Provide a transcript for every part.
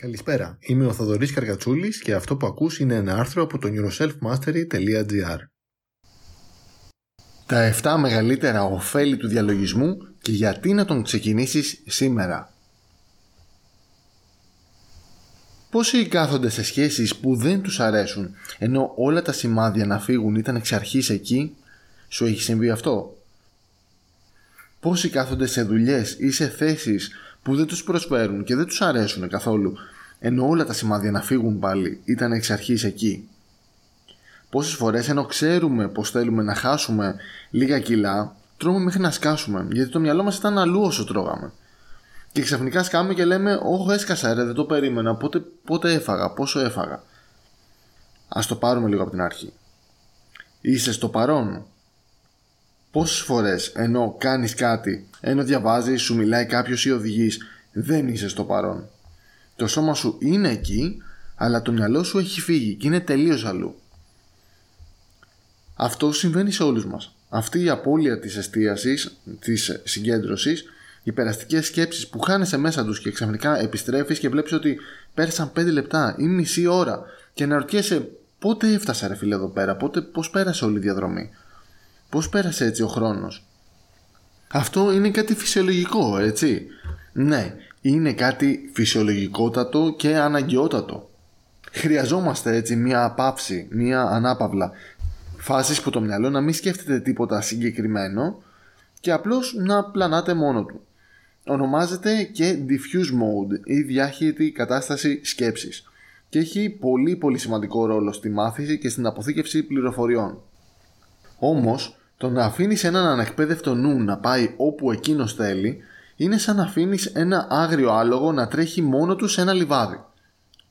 Καλησπέρα, είμαι ο Θοδωρής Καρκατσούλης και αυτό που ακούς είναι ένα άρθρο από το neuroselfmastery.gr Τα 7 μεγαλύτερα ωφέλη του διαλογισμού και γιατί να τον ξεκινήσεις σήμερα. Πόσοι κάθονται σε σχέσεις που δεν τους αρέσουν ενώ όλα τα σημάδια να φύγουν ήταν εξ αρχής εκεί, σου έχει συμβεί αυτό; Πόσοι κάθονται σε δουλειές ή σε θέσεις που δεν τους προσφέρουν και δεν τους αρέσουν καθόλου ενώ όλα τα σημάδια να φύγουν πάλι ήταν εξ αρχής εκεί. Πόσες φορές ενώ ξέρουμε πως θέλουμε να χάσουμε λίγα κιλά τρώμε μέχρι να σκάσουμε γιατί το μυαλό μας ήταν αλλού όσο τρώγαμε. Και ξαφνικά σκάμε και λέμε «Όχι έσκασα ρε δεν το περίμενα πότε, πότε έφαγα, πόσο έφαγα». Ας το πάρουμε λίγο από την αρχή. Είσαι στο παρόν. Πόσες φορές ενώ κάνεις κάτι, ενώ διαβάζεις, σου μιλάει κάποιος ή οδηγείς, δεν είσαι στο παρόν. Το σώμα σου είναι εκεί, αλλά το μυαλό σου έχει φύγει και είναι τελείως αλλού. Αυτό συμβαίνει σε όλους μας. Αυτή η απώλεια της εστίασης, της συγκέντρωσης, οι περαστικές σκέψεις που χάνεσαι μέσα τους και ξαφνικά επιστρέφεις και βλέπεις ότι πέρασαν 5 λεπτά ή μισή ώρα και να ρωτιέσαι πότε έφτασα ρε φίλε εδώ πέρα, πότε, πώς πέρασε όλη η διαδρομή, πώς πέρασε έτσι ο χρόνος; Αυτό είναι κάτι φυσιολογικό, έτσι. Ναι, είναι κάτι φυσιολογικότατο και αναγκαιότατο. Χρειαζόμαστε έτσι μία παύση, μία ανάπαυλα. Φάσεις που το μυαλό να μην σκέφτεται τίποτα συγκεκριμένο και απλώς να πλανάτε μόνο του. Ονομάζεται και diffuse mode ή διάχυτη κατάσταση σκέψης και έχει πολύ πολύ σημαντικό ρόλο στη μάθηση και στην αποθήκευση πληροφοριών. Όμως, το να αφήνεις έναν ανεκπαίδευτο νου να πάει όπου εκείνος θέλει είναι σαν να αφήνεις ένα άγριο άλογο να τρέχει μόνο του σε ένα λιβάδι.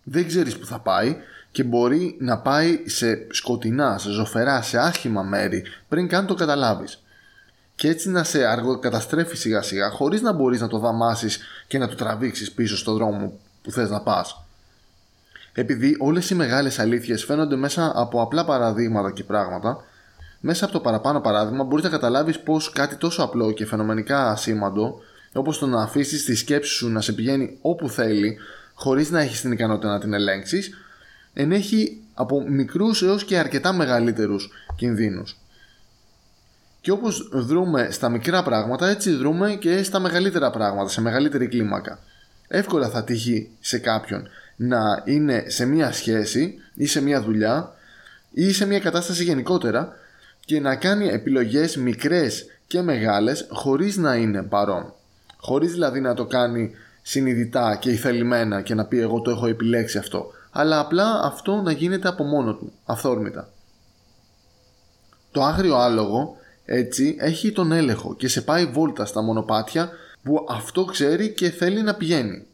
Δεν ξέρεις που θα πάει και μπορεί να πάει σε σκοτεινά, σε ζωφερά, σε άσχημα μέρη πριν καν το καταλάβεις. Και έτσι να σε αργοκαταστρέφει σιγά σιγά χωρίς να μπορείς να το δαμάσεις και να το τραβήξεις πίσω στο δρόμο που θες να πας. Επειδή όλες οι μεγάλες αλήθειες φαίνονται μέσα από απλά παραδείγματα και πράγματα, μέσα από το παραπάνω παράδειγμα μπορείς να καταλάβεις πως κάτι τόσο απλό και φαινομενικά ασήμαντο όπως το να αφήσεις τη σκέψη σου να σε πηγαίνει όπου θέλει, χωρίς να έχεις την ικανότητα να την ελέγξεις, ενέχει από μικρούς έως και αρκετά μεγαλύτερους κινδύνους. Και όπως δρούμε στα μικρά πράγματα, έτσι δρούμε και στα μεγαλύτερα πράγματα, σε μεγαλύτερη κλίμακα. Εύκολα θα τύχει σε κάποιον να είναι σε μία σχέση ή σε μία δουλειά ή σε μία κατάσταση γενικότερα και να κάνει επιλογές μικρές και μεγάλες χωρίς να είναι παρόν χωρίς δηλαδή να το κάνει συνειδητά και ηθελημένα και να πει εγώ το έχω επιλέξει αυτό αλλά απλά αυτό να γίνεται από μόνο του, αυθόρμητα. Το άγριο άλογο έτσι έχει τον έλεγχο και σε πάει βόλτα στα μονοπάτια που αυτό ξέρει και θέλει να πηγαίνει.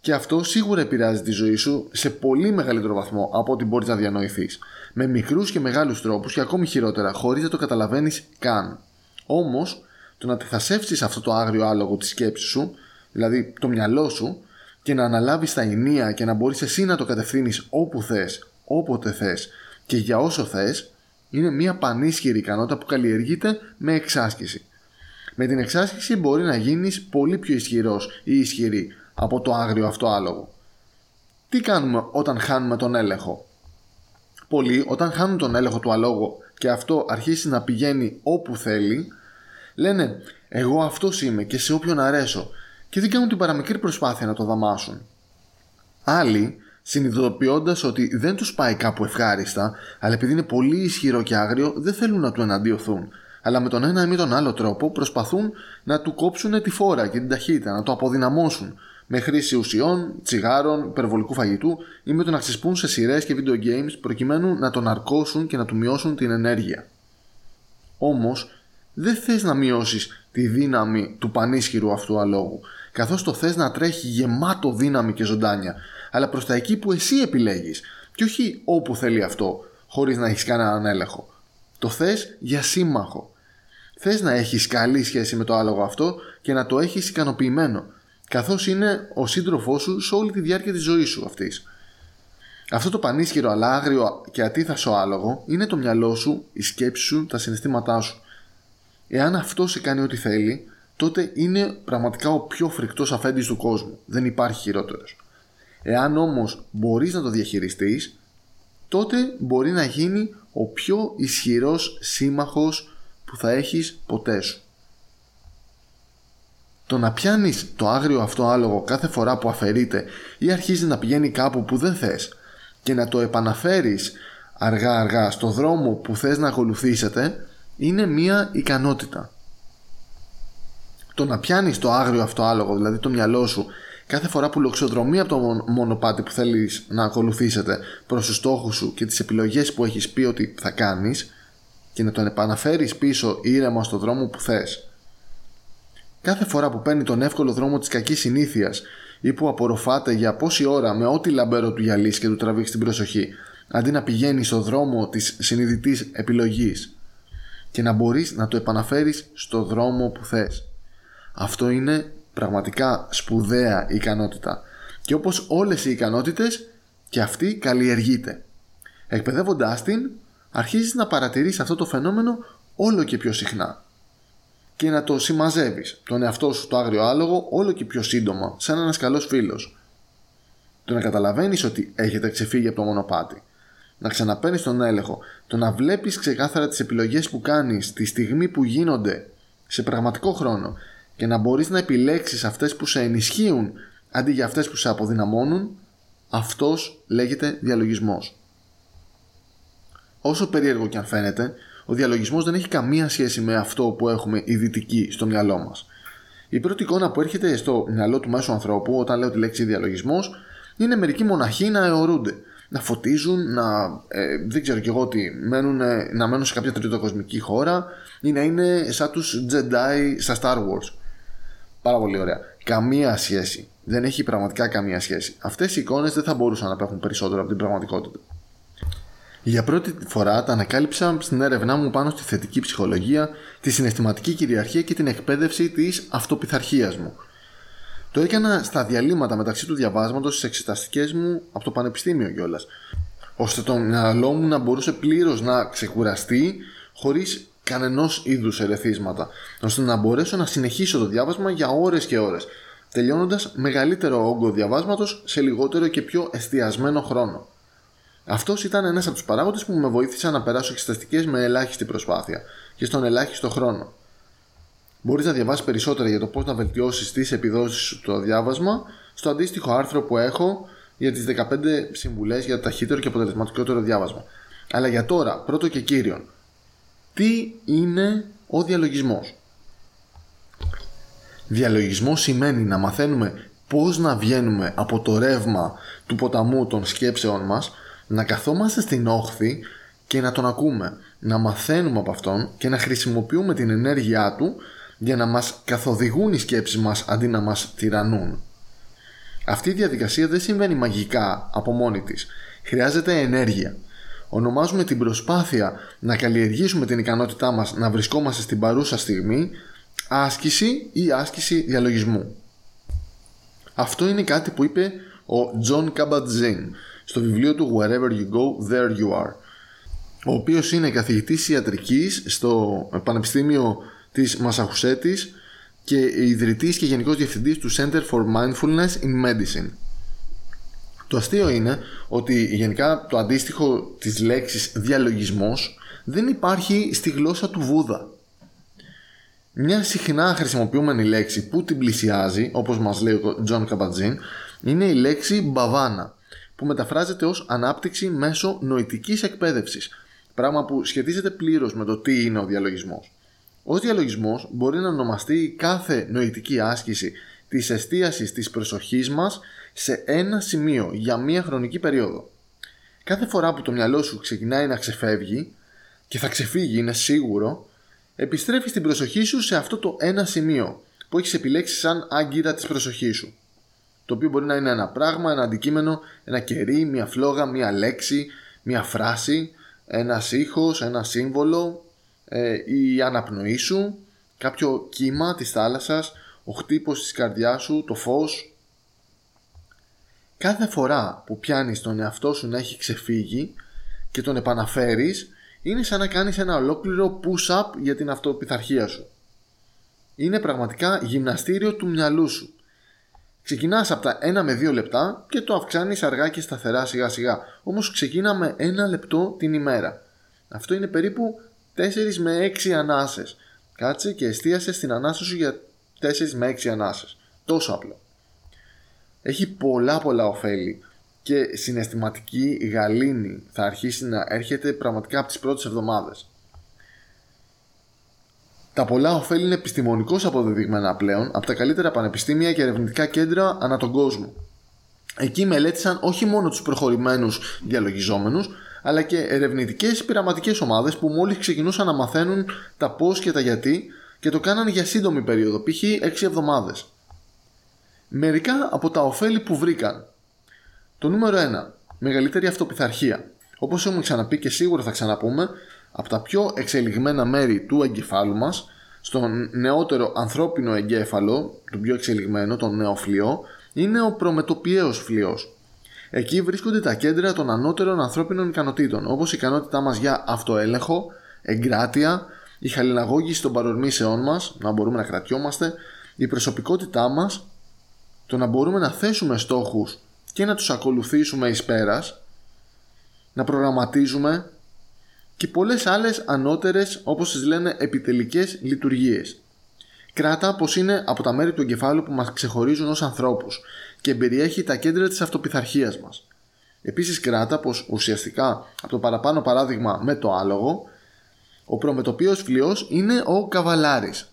Και αυτό σίγουρα επηρεάζει τη ζωή σου σε πολύ μεγαλύτερο βαθμό από ό,τι μπορείς να διανοηθείς. Με μικρούς και μεγάλους τρόπους και ακόμη χειρότερα, χωρίς να το καταλαβαίνεις καν. Όμως, το να αντιθασεύσει αυτό το άγριο άλογο της σκέψης σου, δηλαδή το μυαλό σου, και να αναλάβεις τα ενία και να μπορείς εσύ να το κατευθύνεις όπου θες, όποτε θες και για όσο θες, είναι μια πανίσχυρη ικανότητα που καλλιεργείται με εξάσκηση. Με την εξάσκηση μπορεί να γίνεις πολύ πιο ισχυρός ή ισχυρή από το άγριο αυτό άλογο. Τι κάνουμε όταν χάνουμε τον έλεγχο; Πολλοί όταν χάνουν τον έλεγχο του αλόγου και αυτό αρχίσει να πηγαίνει όπου θέλει, Λένε εγώ αυτός είμαι και σε όποιον αρέσω και δεν κάνουν την παραμικρή προσπάθεια να το δαμάσουν. Άλλοι, συνειδητοποιώντας ότι δεν τους πάει κάπου ευχάριστα, αλλά επειδή είναι πολύ ισχυρό και άγριο, δεν θέλουν να του εναντιωθούν. Αλλά με τον ένα ή τον άλλο τρόπο προσπαθούν να του κόψουν τη φόρα και την ταχύτητα, να το αποδυναμώσουν με χρήση ουσιών, τσιγάρων, υπερβολικού φαγητού ή με το να ξεσπούν σε σειρές και video games προκειμένου να τον αρκώσουν και να του μειώσουν την ενέργεια. Όμως, δεν θες να μειώσεις τη δύναμη του πανίσχυρου αυτού αλόγου, καθώς το θες να τρέχει γεμάτο δύναμη και ζωντάνια, αλλά προς τα εκεί που εσύ επιλέγεις και όχι όπου θέλει αυτό, χωρίς να έχεις κανέναν έλεγχο. Το θες για σύμμαχο. Θες να έχεις καλή σχέση με το άλογο αυτό και να το έχεις ικανοποιημένο, καθώς είναι ο σύντροφός σου σε όλη τη διάρκεια της ζωής σου αυτής. Αυτό το πανίσχυρο αλλά άγριο και ατίθασο άλογο είναι το μυαλό σου, η σκέψη σου, τα συναισθήματά σου. Εάν αυτό σε κάνει ό,τι θέλει, τότε είναι πραγματικά ο πιο φρικτός αφέντης του κόσμου. Δεν υπάρχει χειρότερος. Εάν όμως μπορείς να το διαχειριστείς, τότε μπορεί να γίνει ο πιο ισχυρός σύμμαχος που θα έχεις ποτέ σου. Το να πιάνεις το άγριο αυτό άλογο κάθε φορά που αφαιρείται ή αρχίζει να πηγαίνει κάπου που δεν θες και να το επαναφέρεις αργά αργά στο δρόμο που θες να ακολουθήσετε είναι μία ικανότητα. Το να πιάνεις το άγριο αυτό άλογο, δηλαδή το μυαλό σου, κάθε φορά που λοξοδρομεί από το μονοπάτι που θέλεις να ακολουθήσετε προς τους στόχους σου και τις επιλογές που έχεις πει ότι θα κάνεις και να τον επαναφέρεις πίσω ήρεμα στο δρόμο που θες. Κάθε φορά που παίρνει τον εύκολο δρόμο της κακής συνήθειας ή που απορροφάται για πόση ώρα με ό,τι λαμπέρο του γυαλίσει και του τραβήξει την προσοχή, αντί να πηγαίνει στο δρόμο της συνειδητής επιλογής και να μπορείς να το επαναφέρεις στο δρόμο που θες. Αυτό είναι πραγματικά σπουδαία ικανότητα και όπως όλες οι ικανότητες και αυτή καλλιεργείται. Εκπαιδεύοντάς την αρχίζεις να παρατηρείς αυτό το φαινόμενο όλο και πιο συχνά και να το συμμαζεύεις τον εαυτό σου το άγριο άλογο όλο και πιο σύντομα σαν ένας καλός φίλος. Το να καταλαβαίνεις ότι έχετε ξεφύγει από το μονοπάτι να ξαναπαίρνεις τον έλεγχο, το να βλέπεις ξεκάθαρα τις επιλογές που κάνεις τη στιγμή που γίνονται σε πραγματικό χρόνο και να μπορείς να επιλέξεις αυτές που σε ενισχύουν αντί για αυτές που σε αποδυναμώνουν, αυτός λέγεται διαλογισμός. Όσο περίεργο και αν φαίνεται, ο διαλογισμός δεν έχει καμία σχέση με αυτό που έχουμε οι δυτικοί στο μυαλό μας. Η πρώτη εικόνα που έρχεται στο μυαλό του μέσου ανθρώπου όταν λέω τη λέξη διαλογισμός είναι μερικοί μοναχοί να αιωρούνται να φωτίζουν, να ε, δεν ξέρω κι εγώ τι, μένουν, να μένουν σε κάποια τριτοκοσμική χώρα ή να είναι σαν τους Jedi στα Star Wars. Πάρα πολύ ωραία. Καμία σχέση. Δεν έχει πραγματικά καμία σχέση. Αυτές οι εικόνες δεν θα μπορούσαν να απέχουν περισσότερο από την πραγματικότητα. Για πρώτη φορά τα ανακάλυψα στην έρευνά μου πάνω στη θετική ψυχολογία, τη συναισθηματική κυριαρχία και την εκπαίδευση της αυτοπιθαρχίας μου. Το έκανα στα διαλύματα μεταξύ του διαβάσματος στι εξεταστικές μου από το πανεπιστήμιο κιόλας. ώστε το μυαλό μου να μπορούσε πλήρως να ξεκουραστεί χωρίς κανενός είδους ερεθίσματα, ώστε να μπορέσω να συνεχίσω το διάβασμα για ώρες και ώρες, τελειώνοντας μεγαλύτερο όγκο διαβάσματος σε λιγότερο και πιο εστιασμένο χρόνο. Αυτός ήταν ένας από τους παράγοντες που με βοήθησαν να περάσω εξεταστικές με ελάχιστη προσπάθεια και στον ελάχιστο χρόνο. Μπορείς να διαβάσεις περισσότερα για το πώς να βελτιώσεις τις επιδόσεις σου το διάβασμα στο αντίστοιχο άρθρο που έχω για τις 15 συμβουλές για το ταχύτερο και αποτελεσματικότερο διάβασμα. Αλλά για τώρα, πρώτο και κύριο, τι είναι ο διαλογισμός; Διαλογισμός σημαίνει να μαθαίνουμε πώς να βγαίνουμε από το ρεύμα του ποταμού των σκέψεών μας, να καθόμαστε στην όχθη και να τον ακούμε, να μαθαίνουμε από αυτόν και να χρησιμοποιούμε την ενέργειά του για να μας καθοδηγούν οι σκέψεις μας αντί να μας τυραννούν. Αυτή η διαδικασία δεν συμβαίνει μαγικά από μόνη της. Χρειάζεται ενέργεια. Ονομάζουμε την προσπάθεια να καλλιεργήσουμε την ικανότητά μας να βρισκόμαστε στην παρούσα στιγμή άσκηση ή άσκηση διαλογισμού. Αυτό είναι κάτι που είπε ο John Kabat-Zinn στο βιβλίο του Wherever You Go, There You Are ο οποίος είναι καθηγητής ιατρικής στο Πανεπιστήμιο της Μασαχουσέτης και ιδρυτής και γενικός διευθυντής του Center for Mindfulness in Medicine. Το αστείο είναι ότι γενικά το αντίστοιχο της λέξης διαλογισμός δεν υπάρχει στη γλώσσα του Βούδα. Μια συχνά χρησιμοποιούμενη λέξη που την πλησιάζει, όπως μας λέει ο Jon Kabat-Zinn, είναι η λέξη bhavana, που μεταφράζεται ως ανάπτυξη μέσω νοητικής εκπαίδευσης, πράγμα που σχετίζεται πλήρως με το τι είναι ο διαλογισμός. Ο διαλογισμός μπορεί να ονομαστεί κάθε νοητική άσκηση της εστίασης της προσοχής μας σε ένα σημείο για μία χρονική περίοδο. Κάθε φορά που το μυαλό σου ξεκινάει να ξεφεύγει και θα ξεφύγει είναι σίγουρο, επιστρέφεις την προσοχή σου σε αυτό το ένα σημείο που έχεις επιλέξει σαν άγκυρα της προσοχής σου. Το οποίο μπορεί να είναι ένα πράγμα, ένα αντικείμενο, ένα κερί, μια φλόγα, μια λέξη, μια φράση, ένας ήχος, ένα σύμβολο, ε, η αναπνοή σου, κάποιο κύμα της θάλασσας, ο χτύπος της καρδιάς σου, το φως. Κάθε φορά που πιάνεις τον εαυτό σου να έχει ξεφύγει και τον επαναφέρεις, είναι σαν να κάνεις ένα ολόκληρο push-up για την αυτοπιθαρχία σου. Είναι πραγματικά γυμναστήριο του μυαλού σου. Ξεκινάς από τα 1 με 2 λεπτά και το αυξάνεις αργά και σταθερά σιγά σιγά. Όμως ξεκίνα με 1 λεπτό την ημέρα. Αυτό είναι περίπου 4 με 6 ανάσες. Κάτσε και εστίασε στην ανάσα σου για 4 με 6 ανάσες. Τόσο απλό. Έχει πολλά πολλά ωφέλη και συναισθηματική γαλήνη θα αρχίσει να έρχεται πραγματικά από τις πρώτες εβδομάδες. Τα πολλά ωφέλη είναι επιστημονικώς αποδεδειγμένα πλέον από τα καλύτερα πανεπιστήμια και ερευνητικά κέντρα ανά τον κόσμο. Εκεί μελέτησαν όχι μόνο τους προχωρημένους διαλογιζόμενους, αλλά και ερευνητικές πειραματικές ομάδες που μόλις ξεκινούσαν να μαθαίνουν τα πώς και τα γιατί και το κάνανε για σύντομη περίοδο, π.χ. 6 εβδομάδες. Μερικά από τα ωφέλη που βρήκαν. Το νούμερο 1. Μεγαλύτερη αυτοπιθαρχία. Όπως έχουμε ξαναπεί και σίγουρα θα ξαναπούμε, από τα πιο εξελιγμένα μέρη του εγκεφάλου μας, στον νεότερο ανθρώπινο εγκέφαλο, το πιο εξελιγμένο, τον νεοφλοιό, είναι ο προμετωπιαίος φλοιός. Εκεί βρίσκονται τα κέντρα των ανώτερων ανθρώπινων ικανοτήτων, όπως η ικανότητά μας για αυτοέλεγχο, εγκράτεια, η χαλιναγώγηση των παρορμήσεών μας, να μπορούμε να κρατιόμαστε, η προσωπικότητά μας, το να μπορούμε να θέσουμε στόχους και να τους ακολουθήσουμε εις πέρας, να προγραμματίζουμε και πολλές άλλες ανώτερες όπως τις λένε επιτελικές λειτουργίες. Κράτα πως είναι από τα μέρη του εγκεφάλου που μας ξεχωρίζουν ως ανθρώπους και περιέχει τα κέντρα της αυτοπιθαρχίας μας. Επίσης κράτα πως ουσιαστικά από το παραπάνω παράδειγμα με το άλογο ο προμετωπίος φλοιός είναι ο καβαλάρης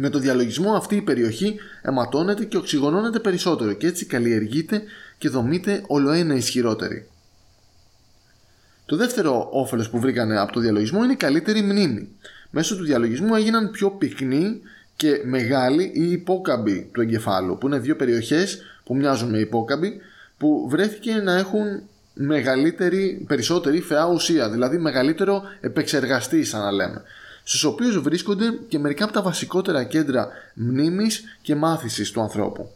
με το διαλογισμό αυτή η περιοχή αιματώνεται και οξυγονώνεται περισσότερο και έτσι καλλιεργείται και δομείται ολοένα ισχυρότερη. Το δεύτερο όφελος που βρήκανε από το διαλογισμό είναι η καλύτερη μνήμη. Μέσω του διαλογισμού έγιναν πιο πυκνοί και μεγάλοι οι υπόκαμποι του εγκεφάλου, που είναι δύο περιοχές που μοιάζουν με υπόκαμποι, που βρέθηκε να έχουν μεγαλύτερη, περισσότερη φαιά ουσία, δηλαδή μεγαλύτερο επεξεργαστή, σαν να λέμε στους οποίους βρίσκονται και μερικά από τα βασικότερα κέντρα μνήμης και μάθησης του ανθρώπου.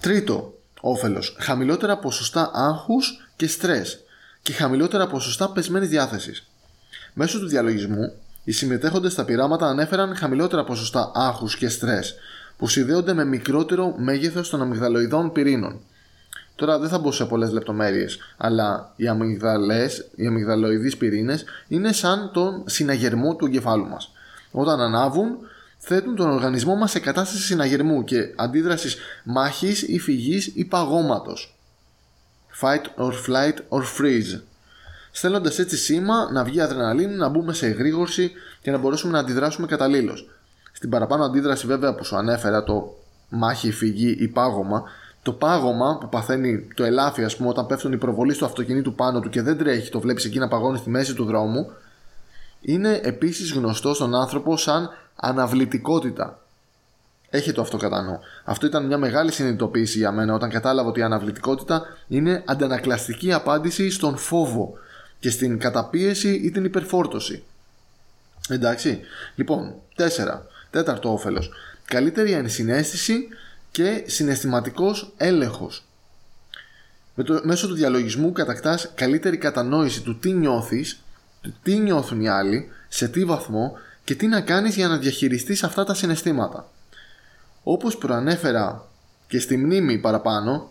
Τρίτο όφελος, χαμηλότερα ποσοστά άγχους και στρες και χαμηλότερα ποσοστά πεσμένης διάθεσης. Μέσω του διαλογισμού, οι συμμετέχοντες στα πειράματα ανέφεραν χαμηλότερα ποσοστά άγχους και στρες που συνδέονται με μικρότερο μέγεθος των αμυγδαλοειδών πυρήνων Τώρα δεν θα μπω σε πολλές λεπτομέρειες, αλλά οι αμυγδαλές, οι αμυγδαλοειδείς πυρήνες είναι σαν τον συναγερμό του εγκεφάλου μας. Όταν ανάβουν, θέτουν τον οργανισμό μας σε κατάσταση συναγερμού και αντίδρασης μάχης ή φυγής ή παγώματος. Fight or flight or freeze. Στέλνοντας έτσι σήμα να βγει αδρεναλίνη, να μπούμε σε εγρήγορση και να μπορέσουμε να αντιδράσουμε καταλήλως. Στην παραπάνω αντίδραση, βέβαια, που σου ανέφερα, το μάχη, φυγή ή πάγωμα, το πάγωμα που παθαίνει το ελάφι, ας πούμε, όταν πέφτουν οι προβολή του αυτοκινήτου πάνω του και δεν τρέχει, το βλέπεις εκεί να παγώνει στη μέση του δρόμου, είναι επίσης γνωστό στον άνθρωπο σαν αναβλητικότητα. Έχει το αυτό κατά νου. Αυτό ήταν μια μεγάλη συνειδητοποίηση για μένα όταν κατάλαβα ότι η αναβλητικότητα είναι αντανακλαστική απάντηση στον φόβο και στην καταπίεση ή την υπερφόρτωση. Εντάξει. Λοιπόν, τέσσερα. Τέταρτο όφελος. Καλύτερη ενσυναίσθηση και συναισθηματικός έλεγχος. Με το, μέσω του διαλογισμού κατακτάς καλύτερη κατανόηση του τι νιώθεις, του τι νιώθουν οι άλλοι, σε τι βαθμό και τι να κάνεις για να διαχειριστείς αυτά τα συναισθήματα. Όπως προανέφερα και στη μνήμη παραπάνω,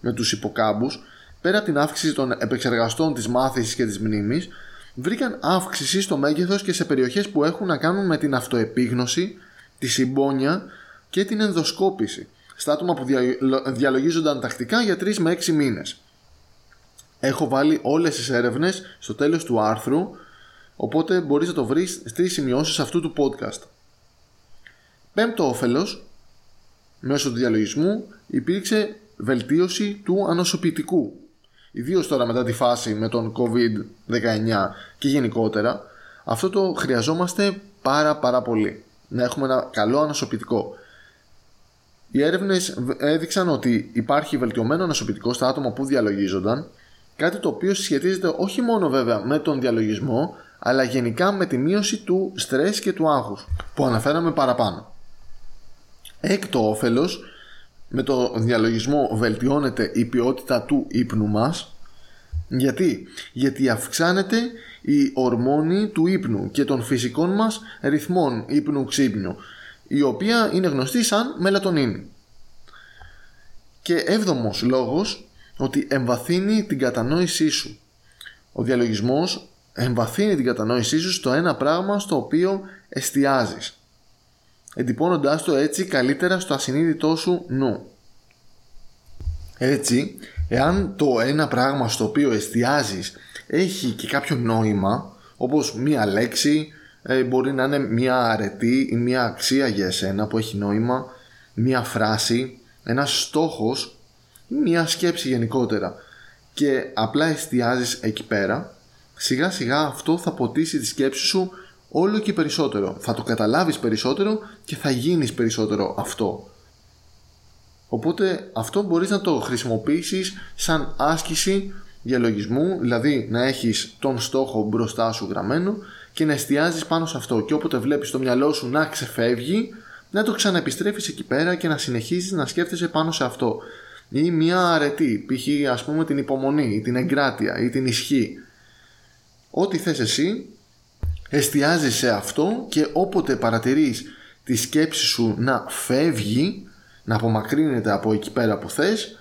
με τους υποκάμπους, πέρα από την αύξηση των επεξεργαστών της μάθησης και της μνήμης, βρήκαν αύξηση στο μέγεθος και σε περιοχές που έχουν να κάνουν με την αυτοεπίγνωση, τη συμπόνια και την ενδοσκόπηση στα άτομα που διαλογίζονταν τακτικά για 3 με 6 μήνες. Έχω βάλει όλες τις έρευνες στο τέλος του άρθρου, οπότε μπορείς να το βρεις στις σημειώσεις αυτού του podcast. Πέμπτο όφελος, μέσω του διαλογισμού, υπήρξε βελτίωση του ανοσοποιητικού. Ιδίως τώρα μετά τη φάση με τον COVID-19 και γενικότερα, αυτό το χρειαζόμαστε πάρα πάρα πολύ. Να έχουμε ένα καλό ανοσοποιητικό. Οι έρευνες έδειξαν ότι υπάρχει βελτιωμένο ανασωπητικό στα άτομα που διαλογίζονταν, κάτι το οποίο σχετίζεται όχι μόνο βέβαια με τον διαλογισμό, αλλά γενικά με τη μείωση του στρες και του άγχους που αναφέραμε παραπάνω. Έκτο όφελος, με το διαλογισμό βελτιώνεται η ποιότητα του ύπνου μας. Γιατί; Γιατί αυξάνεται η ορμόνη του ύπνου και των φυσικών μας ρυθμών ύπνου-ξύπνου η οποία είναι γνωστή σαν μελατονίνη. Και έβδομος λόγος ότι εμβαθύνει την κατανόησή σου. Ο διαλογισμός εμβαθύνει την κατανόησή σου στο ένα πράγμα στο οποίο εστιάζεις εντυπώνοντάς το έτσι καλύτερα στο ασυνείδητό σου νου. Έτσι, εάν το ένα πράγμα στο οποίο εστιάζεις έχει και κάποιο νόημα, όπως μία λέξη, ε, μπορεί να είναι μία αρετή ή μία αξία για εσένα που έχει νόημα, μία φράση, ένας στόχος ή μία σκέψη γενικότερα και απλά εστιάζεις εκεί πέρα, σιγά σιγά αυτό θα ποτίσει τη σκέψη σου όλο και περισσότερο. Θα το καταλάβεις περισσότερο και θα γίνεις περισσότερο αυτό. Οπότε αυτό μπορείς να το χρησιμοποιήσεις σαν άσκηση διαλογισμού, δηλαδή να έχεις τον στόχο μπροστά σου γραμμένο και να εστιάζεις πάνω σε αυτό και όποτε βλέπεις το μυαλό σου να ξεφεύγει να το ξαναεπιστρέφεις εκεί πέρα και να συνεχίζεις να σκέφτεσαι πάνω σε αυτό ή μια αρετή, π.χ. ας πούμε την υπομονή ή την εγκράτεια ή την ισχύ ό,τι θες εσύ εστιάζεις σε αυτό και όποτε παρατηρείς τη σκέψη σου να φεύγει, να απομακρύνεται από εκεί πέρα που θες,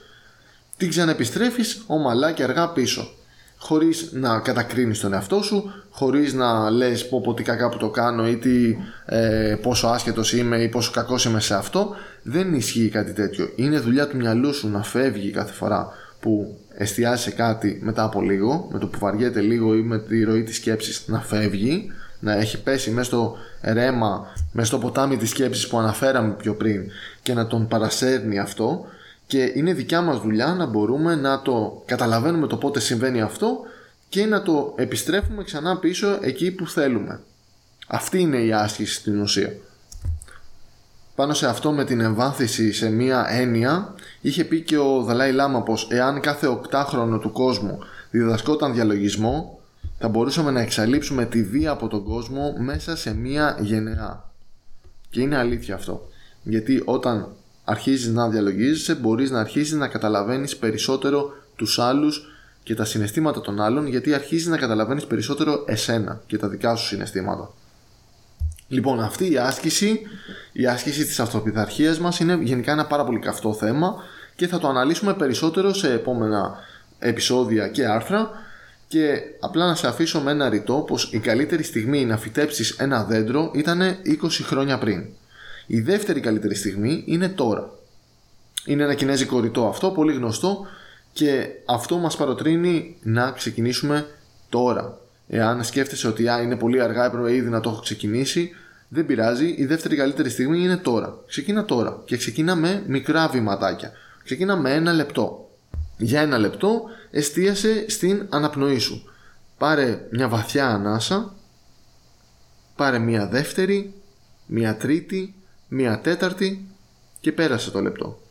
την ξαναεπιστρέφεις ομαλά και αργά πίσω. Χωρίς να κατακρίνεις τον εαυτό σου, χωρίς να λες πω πω τι κακά που το κάνω ή τι, ε, πόσο άσχετος είμαι ή πόσο κακός είμαι σε αυτό, δεν ισχύει κάτι τέτοιο. Είναι δουλειά του μυαλού σου να φεύγει κάθε φορά που εστιάζει σε κάτι μετά από λίγο, με το που βαριέται λίγο ή με τη ροή της σκέψης να φεύγει να έχει πέσει μέσα στο ρέμα, μέσα στο ποτάμι της σκέψης που αναφέραμε πιο πριν και να τον παρασέρνει αυτό και είναι δικιά μας δουλειά να μπορούμε να το καταλαβαίνουμε το πότε συμβαίνει αυτό και να το επιστρέφουμε ξανά πίσω εκεί που θέλουμε. Αυτή είναι η άσκηση στην ουσία. Πάνω σε αυτό με την εμβάθυνση σε μία έννοια είχε πει και ο Δαλάη Λάμα πως εάν κάθε οκτάχρονο του κόσμου διδασκόταν διαλογισμό θα μπορούσαμε να εξαλείψουμε τη βία από τον κόσμο μέσα σε μία γενεά. Και είναι αλήθεια αυτό. Γιατί όταν αρχίζεις να διαλογίζεσαι μπορείς να αρχίσεις να καταλαβαίνεις περισσότερο τους άλλους και τα συναισθήματα των άλλων γιατί αρχίζεις να καταλαβαίνεις περισσότερο εσένα και τα δικά σου συναισθήματα. Λοιπόν, αυτή η άσκηση, η άσκηση της αυτοπιθαρχίας μας είναι γενικά ένα πάρα πολύ καυτό θέμα και θα το αναλύσουμε περισσότερο σε επόμενα επεισόδια και άρθρα και απλά να σε αφήσω με ένα ρητό πως η καλύτερη στιγμή να φυτέψεις ένα δέντρο ήταν 20 χρόνια πριν. Η δεύτερη καλύτερη στιγμή είναι τώρα. Είναι ένα κινέζικο ρητό αυτό, πολύ γνωστό και αυτό μας παροτρύνει να ξεκινήσουμε τώρα. Εάν σκέφτεσαι ότι α, είναι πολύ αργά, έπρεπε ήδη να το έχω ξεκινήσει, δεν πειράζει, η δεύτερη καλύτερη στιγμή είναι τώρα. Ξεκίνα τώρα και ξεκίνα με μικρά βηματάκια. Ξεκίνα με ένα λεπτό. Για ένα λεπτό εστίασε στην αναπνοή σου. Πάρε μια βαθιά ανάσα, πάρε μια δεύτερη, μια τρίτη, μια τέταρτη και πέρασε το λεπτό.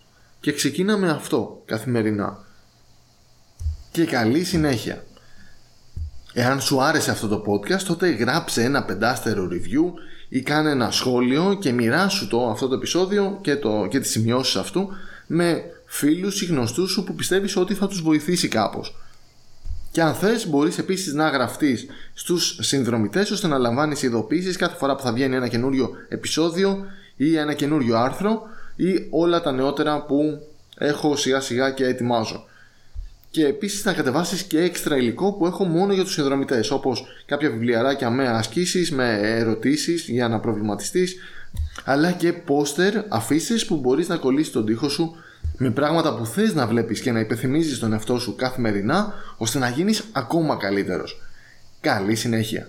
Και ξεκίνα με αυτό καθημερινά. Και καλή συνέχεια. Εάν σου άρεσε αυτό το podcast τότε γράψε ένα πεντάστερο review ή κάνε ένα σχόλιο και μοιράσου το αυτό το επεισόδιο και, το, και τις σημειώσεις αυτού με φίλους ή γνωστούς σου που πιστεύεις ότι θα τους βοηθήσει κάπως. Και αν θες μπορείς επίσης να γραφτείς στους συνδρομητές ώστε να λαμβάνεις ειδοποίησεις κάθε φορά που θα βγαίνει ένα καινούριο επεισόδιο ή ένα καινούριο άρθρο ή όλα τα νεότερα που έχω σιγά σιγά και ετοιμάζω. Και επίσης να κατεβάσεις και έξτρα υλικό που έχω μόνο για τους συνδρομητές όπως κάποια βιβλιαράκια με ασκήσεις, με ερωτήσεις για να προβληματιστείς αλλά και πόστερ αφήσεις που μπορείς να κολλήσεις τον τοίχο σου με πράγματα που θες να βλέπεις και να υπεθυμίζεις τον εαυτό σου καθημερινά ώστε να γίνεις ακόμα καλύτερος. Καλή συνέχεια!